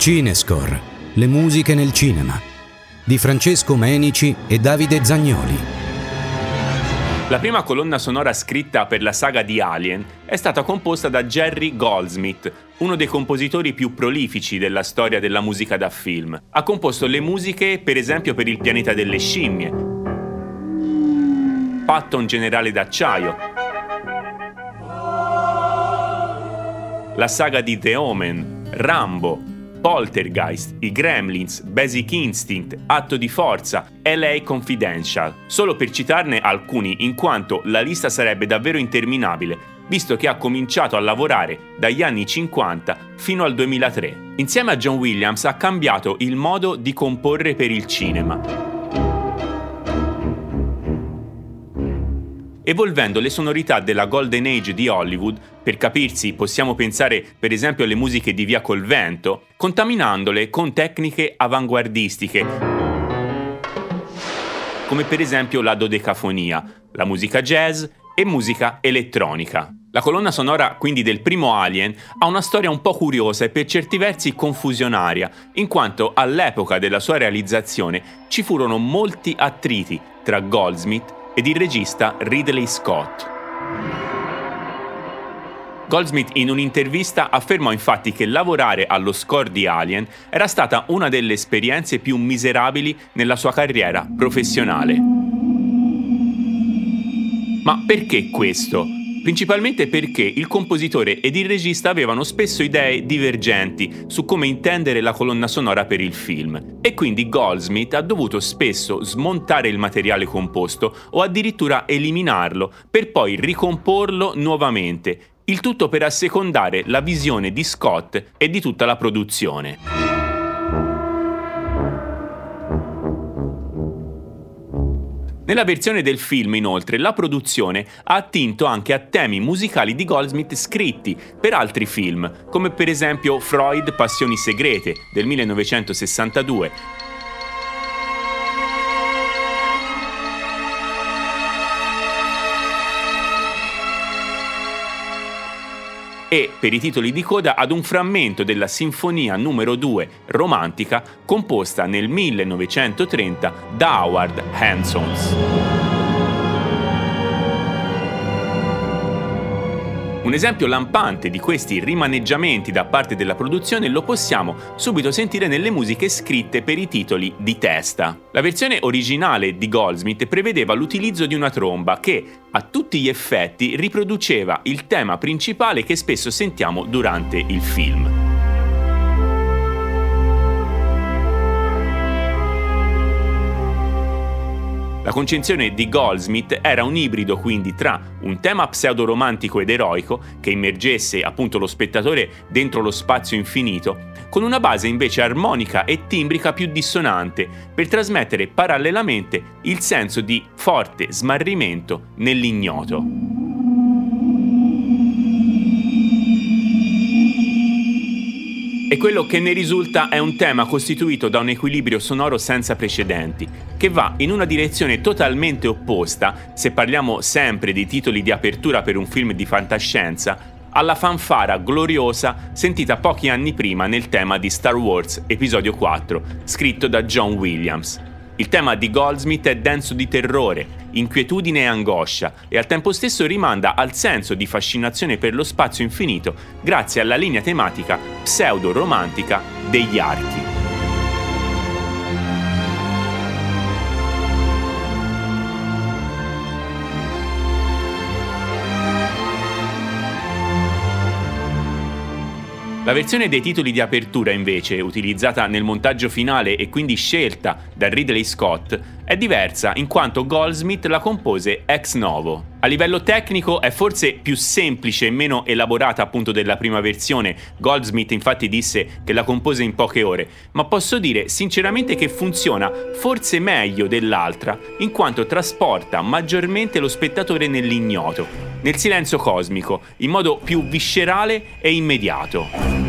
Cinescore, le musiche nel cinema, di Francesco Menici e Davide Zagnoli. La prima colonna sonora scritta per la saga di Alien è stata composta da Jerry Goldsmith, uno dei compositori più prolifici della storia della musica da film. Ha composto le musiche per esempio per Il pianeta delle scimmie, Patton generale d'acciaio, la saga di The Omen, Rambo, Poltergeist, I Gremlins, Basic Instinct, Atto di Forza, LA Confidential, solo per citarne alcuni in quanto la lista sarebbe davvero interminabile, visto che ha cominciato a lavorare dagli anni 50 fino al 2003. Insieme a John Williams ha cambiato il modo di comporre per il cinema. Evolvendo le sonorità della Golden Age di Hollywood, per capirsi possiamo pensare per esempio alle musiche di Via col Vento, contaminandole con tecniche avanguardistiche, come per esempio la dodecafonia, la musica jazz e musica elettronica. La colonna sonora quindi del primo Alien ha una storia un po' curiosa e per certi versi confusionaria, in quanto all'epoca della sua realizzazione ci furono molti attriti tra Goldsmith ed il regista Ridley Scott. Goldsmith in un'intervista affermò infatti che lavorare allo score di Alien era stata una delle esperienze più miserabili nella sua carriera professionale. Ma perché questo? Principalmente perché il compositore ed il regista avevano spesso idee divergenti su come intendere la colonna sonora per il film e quindi Goldsmith ha dovuto spesso smontare il materiale composto o addirittura eliminarlo per poi ricomporlo nuovamente, il tutto per assecondare la visione di Scott e di tutta la produzione. Nella versione del film, inoltre, la produzione ha attinto anche a temi musicali di Goldsmith scritti per altri film, come per esempio Freud Passioni segrete del 1962, e, per i titoli di coda, ad un frammento della Sinfonia numero 2 romantica composta nel 1930 da Howard Hansons. Un esempio lampante di questi rimaneggiamenti da parte della produzione lo possiamo subito sentire nelle musiche scritte per i titoli di testa. La versione originale di Goldsmith prevedeva l'utilizzo di una tromba che, a tutti gli effetti, riproduceva il tema principale che spesso sentiamo durante il film. La concezione di Goldsmith era un ibrido quindi tra un tema pseudo-romantico ed eroico, che immergesse appunto lo spettatore dentro lo spazio infinito, con una base invece armonica e timbrica più dissonante, per trasmettere parallelamente il senso di forte smarrimento nell'ignoto. E quello che ne risulta è un tema costituito da un equilibrio sonoro senza precedenti, che va in una direzione totalmente opposta, se parliamo sempre di titoli di apertura per un film di fantascienza, alla fanfara gloriosa sentita pochi anni prima nel tema di Star Wars Episodio 4, scritto da John Williams. Il tema di Goldsmith è denso di terrore, inquietudine e angoscia e al tempo stesso rimanda al senso di fascinazione per lo spazio infinito grazie alla linea tematica pseudo-romantica degli archi. La versione dei titoli di apertura, invece, utilizzata nel montaggio finale e quindi scelta da Ridley Scott, è diversa in quanto Goldsmith la compose ex novo. A livello tecnico è forse più semplice e meno elaborata appunto della prima versione, Goldsmith infatti disse che la compose in poche ore, ma posso dire sinceramente che funziona forse meglio dell'altra, in quanto trasporta maggiormente lo spettatore nell'ignoto nel silenzio cosmico, in modo più viscerale e immediato.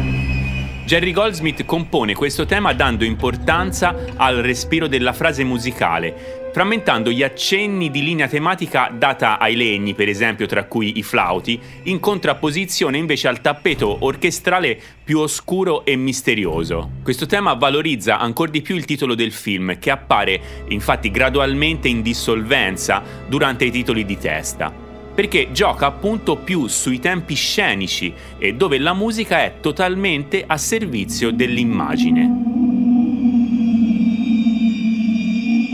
Jerry Goldsmith compone questo tema dando importanza al respiro della frase musicale, frammentando gli accenni di linea tematica data ai legni, per esempio, tra cui i flauti, in contrapposizione invece al tappeto orchestrale più oscuro e misterioso. Questo tema valorizza ancora di più il titolo del film, che appare infatti gradualmente in dissolvenza durante i titoli di testa perché gioca appunto più sui tempi scenici e dove la musica è totalmente a servizio dell'immagine.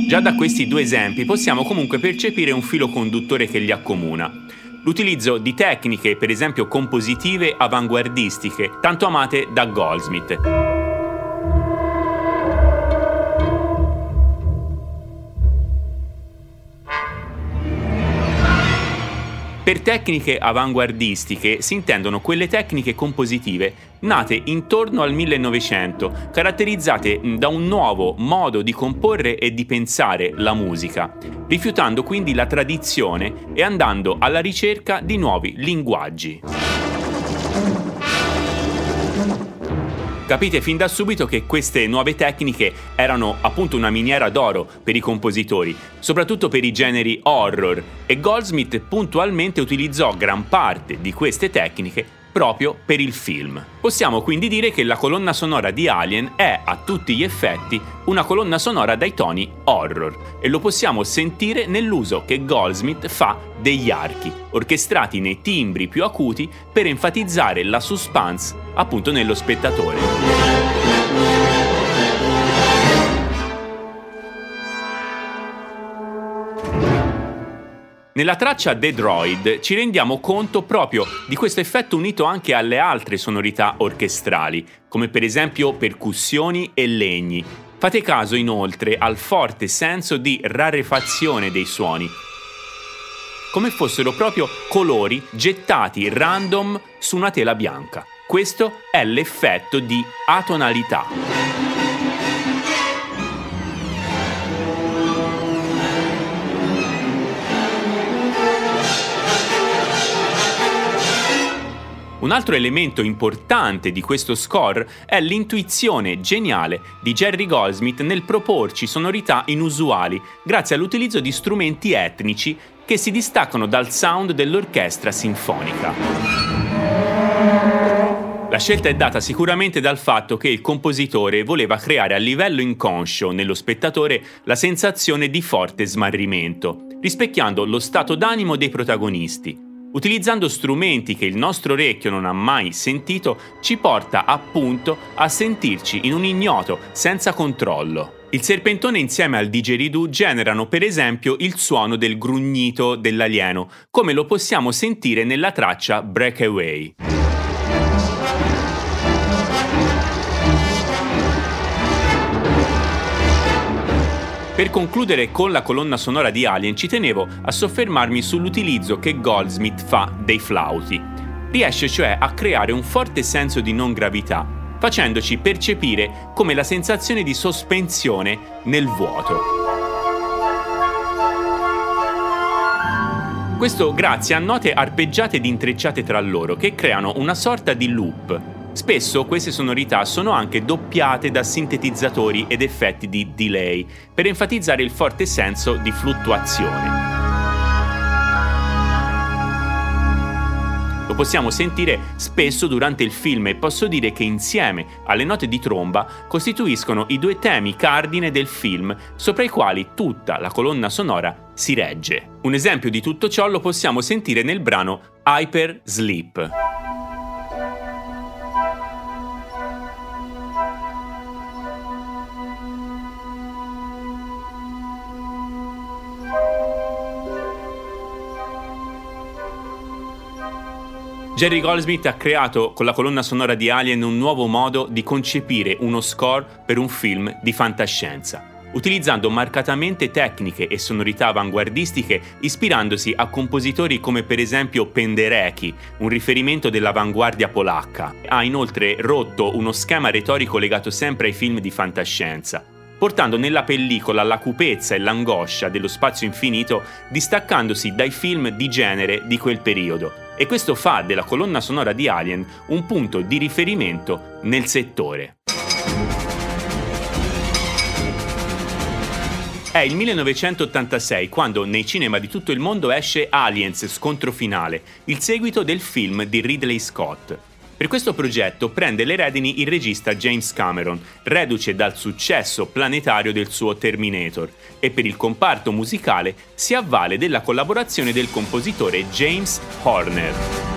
Già da questi due esempi possiamo comunque percepire un filo conduttore che li accomuna. L'utilizzo di tecniche, per esempio compositive avanguardistiche, tanto amate da Goldsmith. Per tecniche avanguardistiche si intendono quelle tecniche compositive nate intorno al 1900, caratterizzate da un nuovo modo di comporre e di pensare la musica, rifiutando quindi la tradizione e andando alla ricerca di nuovi linguaggi. Capite fin da subito che queste nuove tecniche erano appunto una miniera d'oro per i compositori, soprattutto per i generi horror, e Goldsmith puntualmente utilizzò gran parte di queste tecniche proprio per il film. Possiamo quindi dire che la colonna sonora di Alien è a tutti gli effetti una colonna sonora dai toni horror e lo possiamo sentire nell'uso che Goldsmith fa degli archi, orchestrati nei timbri più acuti per enfatizzare la suspense appunto nello spettatore. Nella traccia The Droid ci rendiamo conto proprio di questo effetto unito anche alle altre sonorità orchestrali, come per esempio percussioni e legni. Fate caso inoltre al forte senso di rarefazione dei suoni, come fossero proprio colori gettati random su una tela bianca. Questo è l'effetto di atonalità. Un altro elemento importante di questo score è l'intuizione geniale di Jerry Goldsmith nel proporci sonorità inusuali grazie all'utilizzo di strumenti etnici che si distaccano dal sound dell'orchestra sinfonica. La scelta è data sicuramente dal fatto che il compositore voleva creare a livello inconscio nello spettatore la sensazione di forte smarrimento, rispecchiando lo stato d'animo dei protagonisti, utilizzando strumenti che il nostro orecchio non ha mai sentito, ci porta appunto a sentirci in un ignoto, senza controllo. Il serpentone insieme al didgeridoo generano per esempio il suono del grugnito dell'alieno, come lo possiamo sentire nella traccia Breakaway. Per concludere con la colonna sonora di Alien ci tenevo a soffermarmi sull'utilizzo che Goldsmith fa dei flauti. Riesce cioè a creare un forte senso di non gravità, facendoci percepire come la sensazione di sospensione nel vuoto. Questo grazie a note arpeggiate ed intrecciate tra loro che creano una sorta di loop, Spesso queste sonorità sono anche doppiate da sintetizzatori ed effetti di delay per enfatizzare il forte senso di fluttuazione. Lo possiamo sentire spesso durante il film e posso dire che insieme alle note di tromba costituiscono i due temi cardine del film sopra i quali tutta la colonna sonora si regge. Un esempio di tutto ciò lo possiamo sentire nel brano Hyper Sleep. Jerry Goldsmith ha creato con la colonna sonora di Alien un nuovo modo di concepire uno score per un film di fantascienza, utilizzando marcatamente tecniche e sonorità avanguardistiche ispirandosi a compositori come per esempio Penderecki, un riferimento dell'avanguardia polacca. Ha inoltre rotto uno schema retorico legato sempre ai film di fantascienza, portando nella pellicola la cupezza e l'angoscia dello spazio infinito distaccandosi dai film di genere di quel periodo e questo fa della colonna sonora di Alien un punto di riferimento nel settore. È il 1986 quando nei cinema di tutto il mondo esce Aliens Scontro Finale, il seguito del film di Ridley Scott. Per questo progetto prende le redini il regista James Cameron, reduce dal successo planetario del suo Terminator, e per il comparto musicale si avvale della collaborazione del compositore James Horner.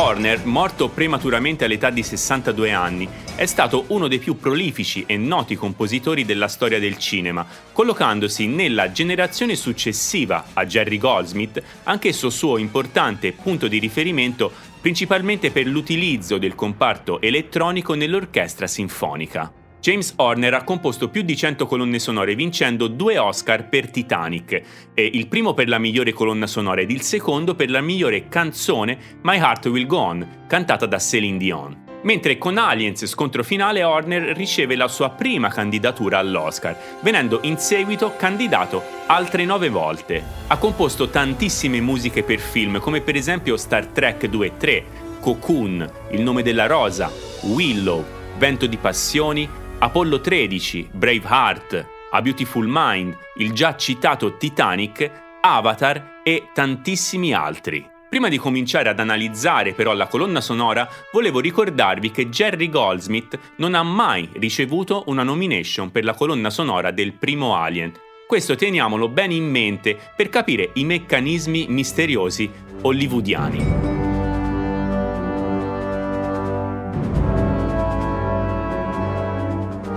Horner, morto prematuramente all'età di 62 anni, è stato uno dei più prolifici e noti compositori della storia del cinema, collocandosi nella generazione successiva a Jerry Goldsmith, anch'esso suo importante punto di riferimento principalmente per l'utilizzo del comparto elettronico nell'orchestra sinfonica. James Horner ha composto più di 100 colonne sonore vincendo due Oscar per Titanic, il primo per la migliore colonna sonora ed il secondo per la migliore canzone My Heart Will Go On, cantata da Celine Dion. Mentre con Aliens scontro finale Horner riceve la sua prima candidatura all'Oscar, venendo in seguito candidato altre nove volte. Ha composto tantissime musiche per film, come per esempio Star Trek 2 e 3, Cocoon, Il nome della rosa, Willow, Vento di passioni, Apollo 13, Braveheart, A Beautiful Mind, il già citato Titanic, Avatar e tantissimi altri. Prima di cominciare ad analizzare però la colonna sonora, volevo ricordarvi che Jerry Goldsmith non ha mai ricevuto una nomination per la colonna sonora del primo Alien. Questo teniamolo bene in mente per capire i meccanismi misteriosi hollywoodiani.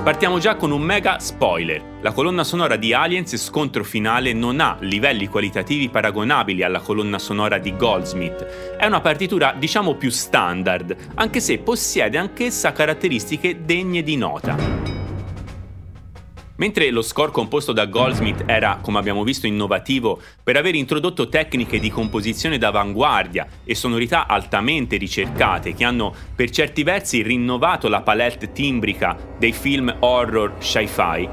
Partiamo già con un mega spoiler. La colonna sonora di Aliens Scontro Finale non ha livelli qualitativi paragonabili alla colonna sonora di Goldsmith. È una partitura diciamo più standard, anche se possiede anch'essa caratteristiche degne di nota. Mentre lo score composto da Goldsmith era, come abbiamo visto, innovativo per aver introdotto tecniche di composizione d'avanguardia e sonorità altamente ricercate che hanno per certi versi rinnovato la palette timbrica dei film horror sci-fi,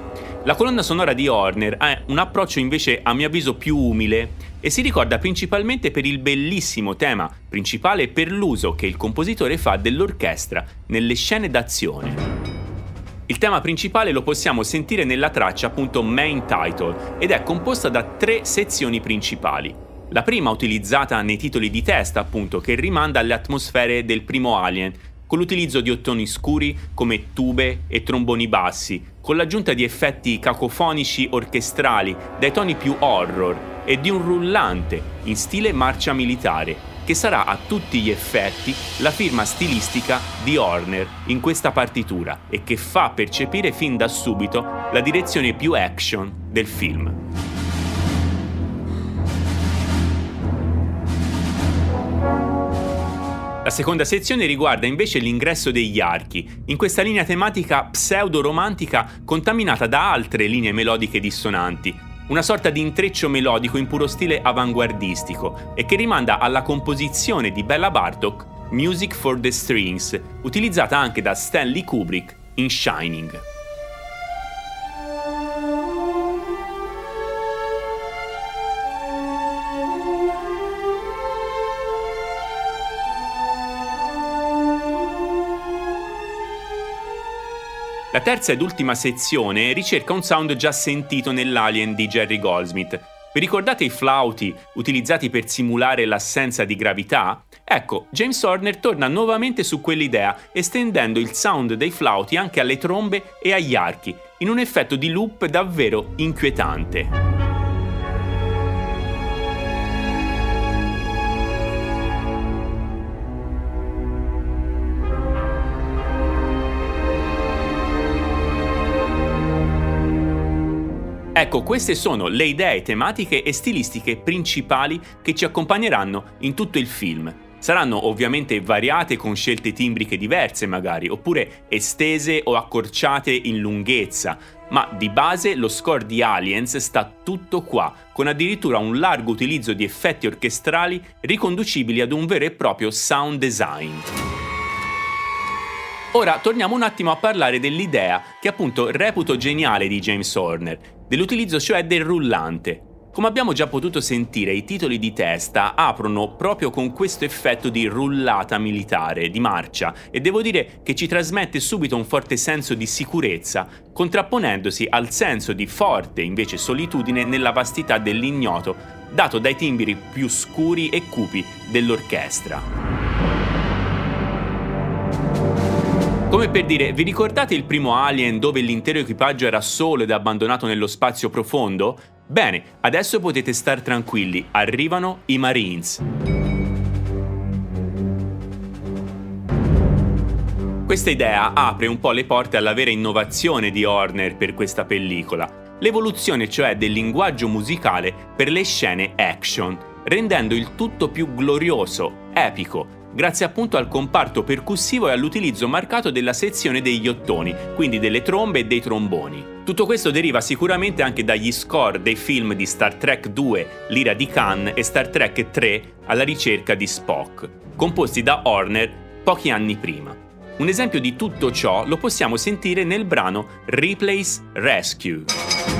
la colonna sonora di Horner ha un approccio invece a mio avviso più umile e si ricorda principalmente per il bellissimo tema principale e per l'uso che il compositore fa dell'orchestra nelle scene d'azione. Il tema principale lo possiamo sentire nella traccia appunto Main Title ed è composta da tre sezioni principali. La prima utilizzata nei titoli di testa appunto che rimanda alle atmosfere del primo Alien, con l'utilizzo di ottoni scuri come tube e tromboni bassi, con l'aggiunta di effetti cacofonici orchestrali dai toni più horror e di un rullante in stile marcia militare che sarà a tutti gli effetti la firma stilistica di Horner in questa partitura e che fa percepire fin da subito la direzione più action del film. La seconda sezione riguarda invece l'ingresso degli archi, in questa linea tematica pseudo-romantica contaminata da altre linee melodiche dissonanti, una sorta di intreccio melodico in puro stile avanguardistico e che rimanda alla composizione di Bella Bartok Music for the Strings, utilizzata anche da Stanley Kubrick in Shining. La terza ed ultima sezione ricerca un sound già sentito nell'Alien di Jerry Goldsmith. Vi ricordate i flauti utilizzati per simulare l'assenza di gravità? Ecco, James Horner torna nuovamente su quell'idea, estendendo il sound dei flauti anche alle trombe e agli archi, in un effetto di loop davvero inquietante. Ecco, queste sono le idee tematiche e stilistiche principali che ci accompagneranno in tutto il film. Saranno ovviamente variate con scelte timbriche diverse magari, oppure estese o accorciate in lunghezza, ma di base lo score di Aliens sta tutto qua, con addirittura un largo utilizzo di effetti orchestrali riconducibili ad un vero e proprio sound design. Ora torniamo un attimo a parlare dell'idea che appunto reputo geniale di James Horner, dell'utilizzo cioè del rullante. Come abbiamo già potuto sentire, i titoli di testa aprono proprio con questo effetto di rullata militare, di marcia, e devo dire che ci trasmette subito un forte senso di sicurezza, contrapponendosi al senso di forte invece solitudine nella vastità dell'ignoto, dato dai timbri più scuri e cupi dell'orchestra. Come per dire, vi ricordate il primo Alien dove l'intero equipaggio era solo ed abbandonato nello spazio profondo? Bene, adesso potete star tranquilli, arrivano i Marines. Questa idea apre un po' le porte alla vera innovazione di Horner per questa pellicola, l'evoluzione cioè del linguaggio musicale per le scene action, rendendo il tutto più glorioso, epico, grazie appunto al comparto percussivo e all'utilizzo marcato della sezione degli ottoni, quindi delle trombe e dei tromboni. Tutto questo deriva sicuramente anche dagli score dei film di Star Trek 2, L'ira di Khan e Star Trek 3, Alla ricerca di Spock, composti da Horner pochi anni prima. Un esempio di tutto ciò lo possiamo sentire nel brano Replace Rescue.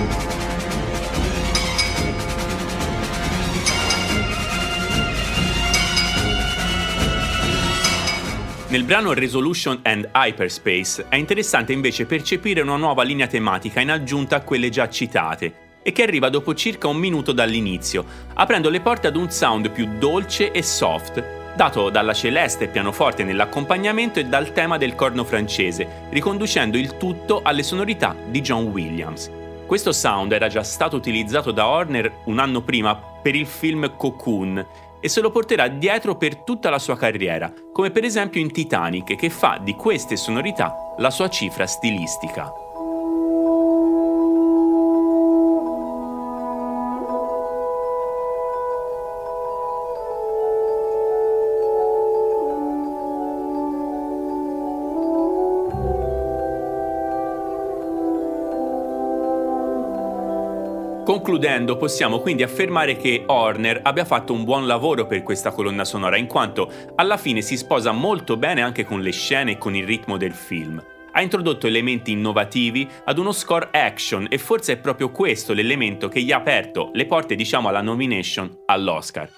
Nel brano Resolution and Hyperspace è interessante invece percepire una nuova linea tematica in aggiunta a quelle già citate e che arriva dopo circa un minuto dall'inizio, aprendo le porte ad un sound più dolce e soft, dato dalla celeste pianoforte nell'accompagnamento e dal tema del corno francese, riconducendo il tutto alle sonorità di John Williams. Questo sound era già stato utilizzato da Horner un anno prima per il film Cocoon e se lo porterà dietro per tutta la sua carriera, come per esempio in Titanic che fa di queste sonorità la sua cifra stilistica. Concludendo, possiamo quindi affermare che Horner abbia fatto un buon lavoro per questa colonna sonora, in quanto alla fine si sposa molto bene anche con le scene e con il ritmo del film. Ha introdotto elementi innovativi ad uno score action e forse è proprio questo l'elemento che gli ha aperto le porte, diciamo, alla nomination all'Oscar.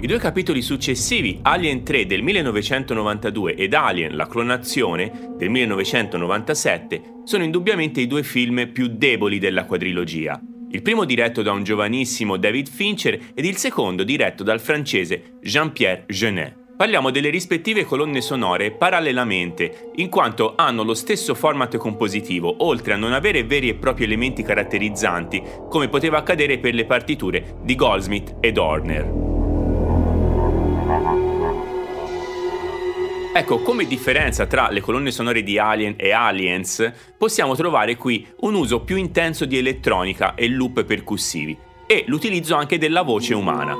I due capitoli successivi, Alien 3 del 1992 ed Alien la clonazione del 1997, sono indubbiamente i due film più deboli della quadrilogia. Il primo diretto da un giovanissimo David Fincher ed il secondo diretto dal francese Jean-Pierre Jeunet. Parliamo delle rispettive colonne sonore parallelamente, in quanto hanno lo stesso format compositivo, oltre a non avere veri e propri elementi caratterizzanti, come poteva accadere per le partiture di Goldsmith ed Horner. Ecco, come differenza tra le colonne sonore di Alien e Aliens, possiamo trovare qui un uso più intenso di elettronica e loop percussivi e l'utilizzo anche della voce umana.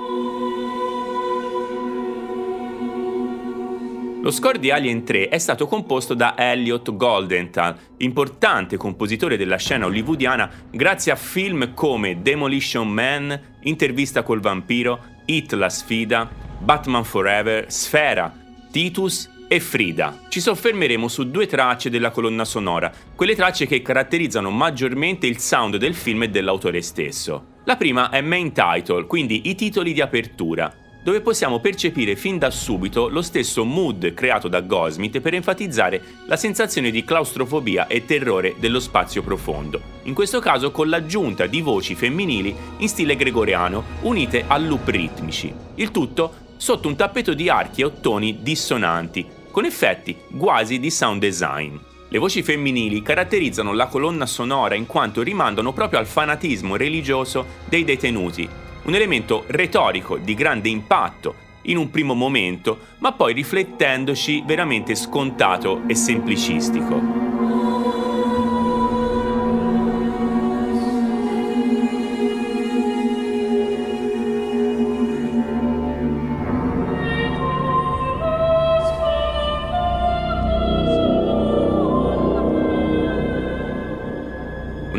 Lo score di Alien 3 è stato composto da Elliot Goldenthal, importante compositore della scena hollywoodiana grazie a film come Demolition Man, Intervista col vampiro, Hit la sfida, Batman Forever, Sfera, Titus e Frida. Ci soffermeremo su due tracce della colonna sonora, quelle tracce che caratterizzano maggiormente il sound del film e dell'autore stesso. La prima è Main Title, quindi i titoli di apertura, dove possiamo percepire fin da subito lo stesso mood creato da Goldsmith per enfatizzare la sensazione di claustrofobia e terrore dello spazio profondo, in questo caso con l'aggiunta di voci femminili in stile gregoriano unite a loop ritmici. Il tutto sotto un tappeto di archi e ottoni dissonanti, con effetti quasi di sound design. Le voci femminili caratterizzano la colonna sonora in quanto rimandano proprio al fanatismo religioso dei detenuti, un elemento retorico di grande impatto in un primo momento, ma poi riflettendoci veramente scontato e semplicistico.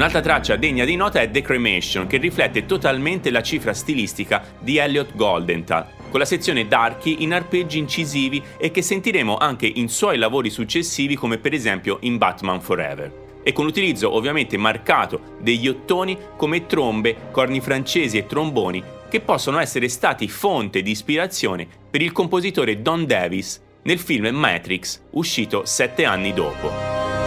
Un'altra traccia degna di nota è The Cremation, che riflette totalmente la cifra stilistica di Elliot Goldenthal, con la sezione d'archi in arpeggi incisivi e che sentiremo anche in suoi lavori successivi come per esempio in Batman Forever. e con l'utilizzo ovviamente marcato degli ottoni come trombe, corni francesi e tromboni che possono essere stati fonte di ispirazione per il compositore Don Davis nel film Matrix uscito sette anni dopo.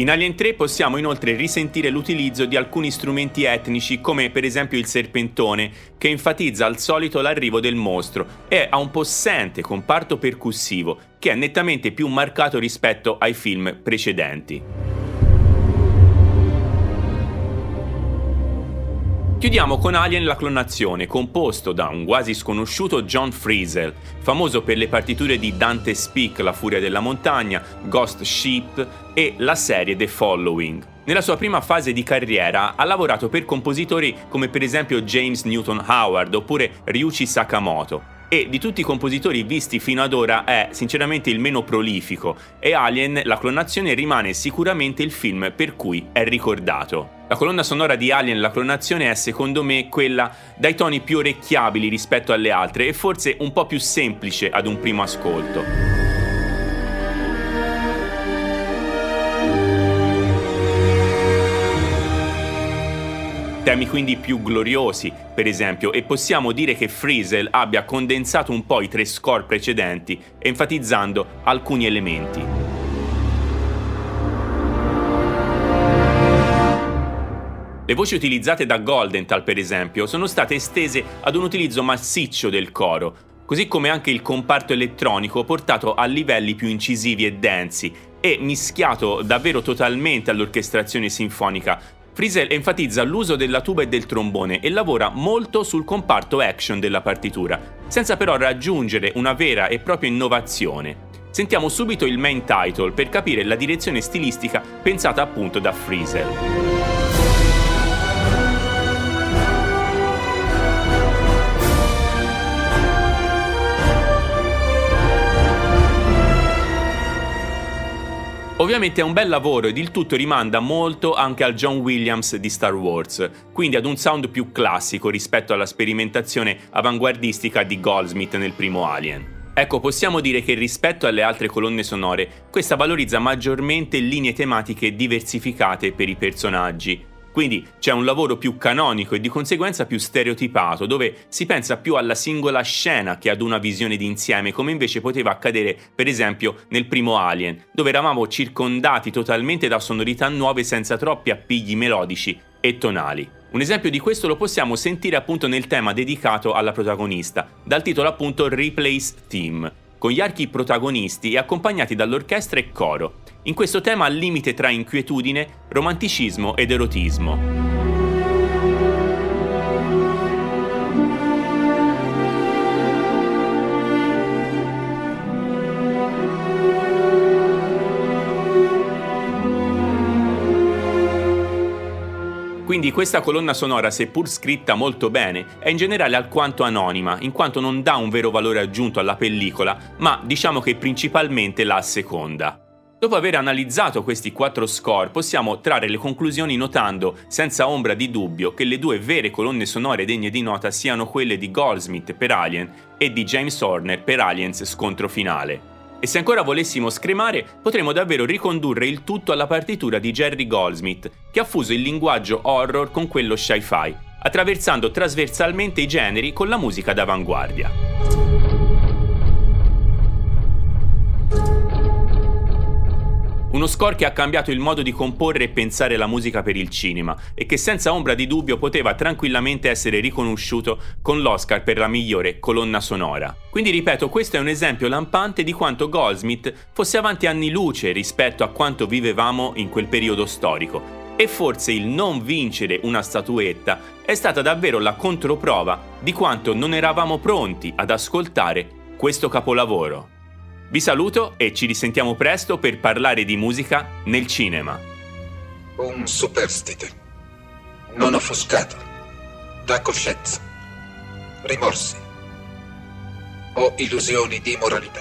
In Alien 3 possiamo inoltre risentire l'utilizzo di alcuni strumenti etnici come per esempio il serpentone, che enfatizza al solito l'arrivo del mostro e ha un possente comparto percussivo che è nettamente più marcato rispetto ai film precedenti. Chiudiamo con Alien la clonazione, composto da un quasi sconosciuto John Friesel, famoso per le partiture di Dante Speak, La furia della montagna, Ghost Ship e la serie The Following. Nella sua prima fase di carriera ha lavorato per compositori come per esempio James Newton Howard oppure Ryuichi Sakamoto e di tutti i compositori visti fino ad ora è sinceramente il meno prolifico e Alien, la clonazione, rimane sicuramente il film per cui è ricordato. La colonna sonora di Alien, la clonazione, è secondo me quella dai toni più orecchiabili rispetto alle altre e forse un po' più semplice ad un primo ascolto. temi quindi più gloriosi, per esempio, e possiamo dire che Friesel abbia condensato un po' i tre score precedenti, enfatizzando alcuni elementi. Le voci utilizzate da Goldenthal, per esempio, sono state estese ad un utilizzo massiccio del coro, così come anche il comparto elettronico portato a livelli più incisivi e densi e mischiato davvero totalmente all'orchestrazione sinfonica, Friesel enfatizza l'uso della tuba e del trombone e lavora molto sul comparto action della partitura, senza però raggiungere una vera e propria innovazione. Sentiamo subito il main title per capire la direzione stilistica pensata appunto da Friesel. Ovviamente è un bel lavoro ed il tutto rimanda molto anche al John Williams di Star Wars, quindi ad un sound più classico rispetto alla sperimentazione avanguardistica di Goldsmith nel primo Alien. Ecco, possiamo dire che rispetto alle altre colonne sonore, questa valorizza maggiormente linee tematiche diversificate per i personaggi, quindi c'è un lavoro più canonico e di conseguenza più stereotipato, dove si pensa più alla singola scena che ad una visione d'insieme, come invece poteva accadere per esempio nel primo Alien, dove eravamo circondati totalmente da sonorità nuove senza troppi appigli melodici e tonali. Un esempio di questo lo possiamo sentire appunto nel tema dedicato alla protagonista, dal titolo appunto Replace Theme, con gli archi protagonisti e accompagnati dall'orchestra e coro, in questo tema al limite tra inquietudine, romanticismo ed erotismo. Quindi questa colonna sonora, seppur scritta molto bene, è in generale alquanto anonima, in quanto non dà un vero valore aggiunto alla pellicola, ma diciamo che principalmente la seconda. Dopo aver analizzato questi quattro score possiamo trarre le conclusioni notando senza ombra di dubbio che le due vere colonne sonore degne di nota siano quelle di Goldsmith per Alien e di James Horner per Aliens Scontro Finale. E se ancora volessimo scremare, potremmo davvero ricondurre il tutto alla partitura di Jerry Goldsmith, che ha fuso il linguaggio horror con quello sci-fi, attraversando trasversalmente i generi con la musica d'avanguardia. Uno score che ha cambiato il modo di comporre e pensare la musica per il cinema e che senza ombra di dubbio poteva tranquillamente essere riconosciuto con l'Oscar per la migliore colonna sonora. Quindi ripeto, questo è un esempio lampante di quanto Goldsmith fosse avanti anni luce rispetto a quanto vivevamo in quel periodo storico. E forse il non vincere una statuetta è stata davvero la controprova di quanto non eravamo pronti ad ascoltare questo capolavoro. Vi saluto e ci risentiamo presto per parlare di musica nel cinema. Un superstite, non offuscato, da coscienza, rimorsi o illusioni di moralità.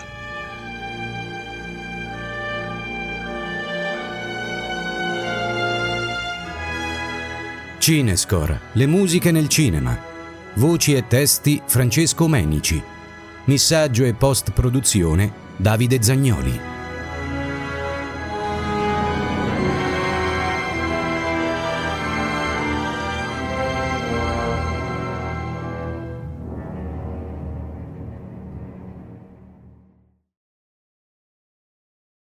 Cinescore, le musiche nel cinema. Voci e testi Francesco Menici. Missaggio e post-produzione Davide Zagnoli.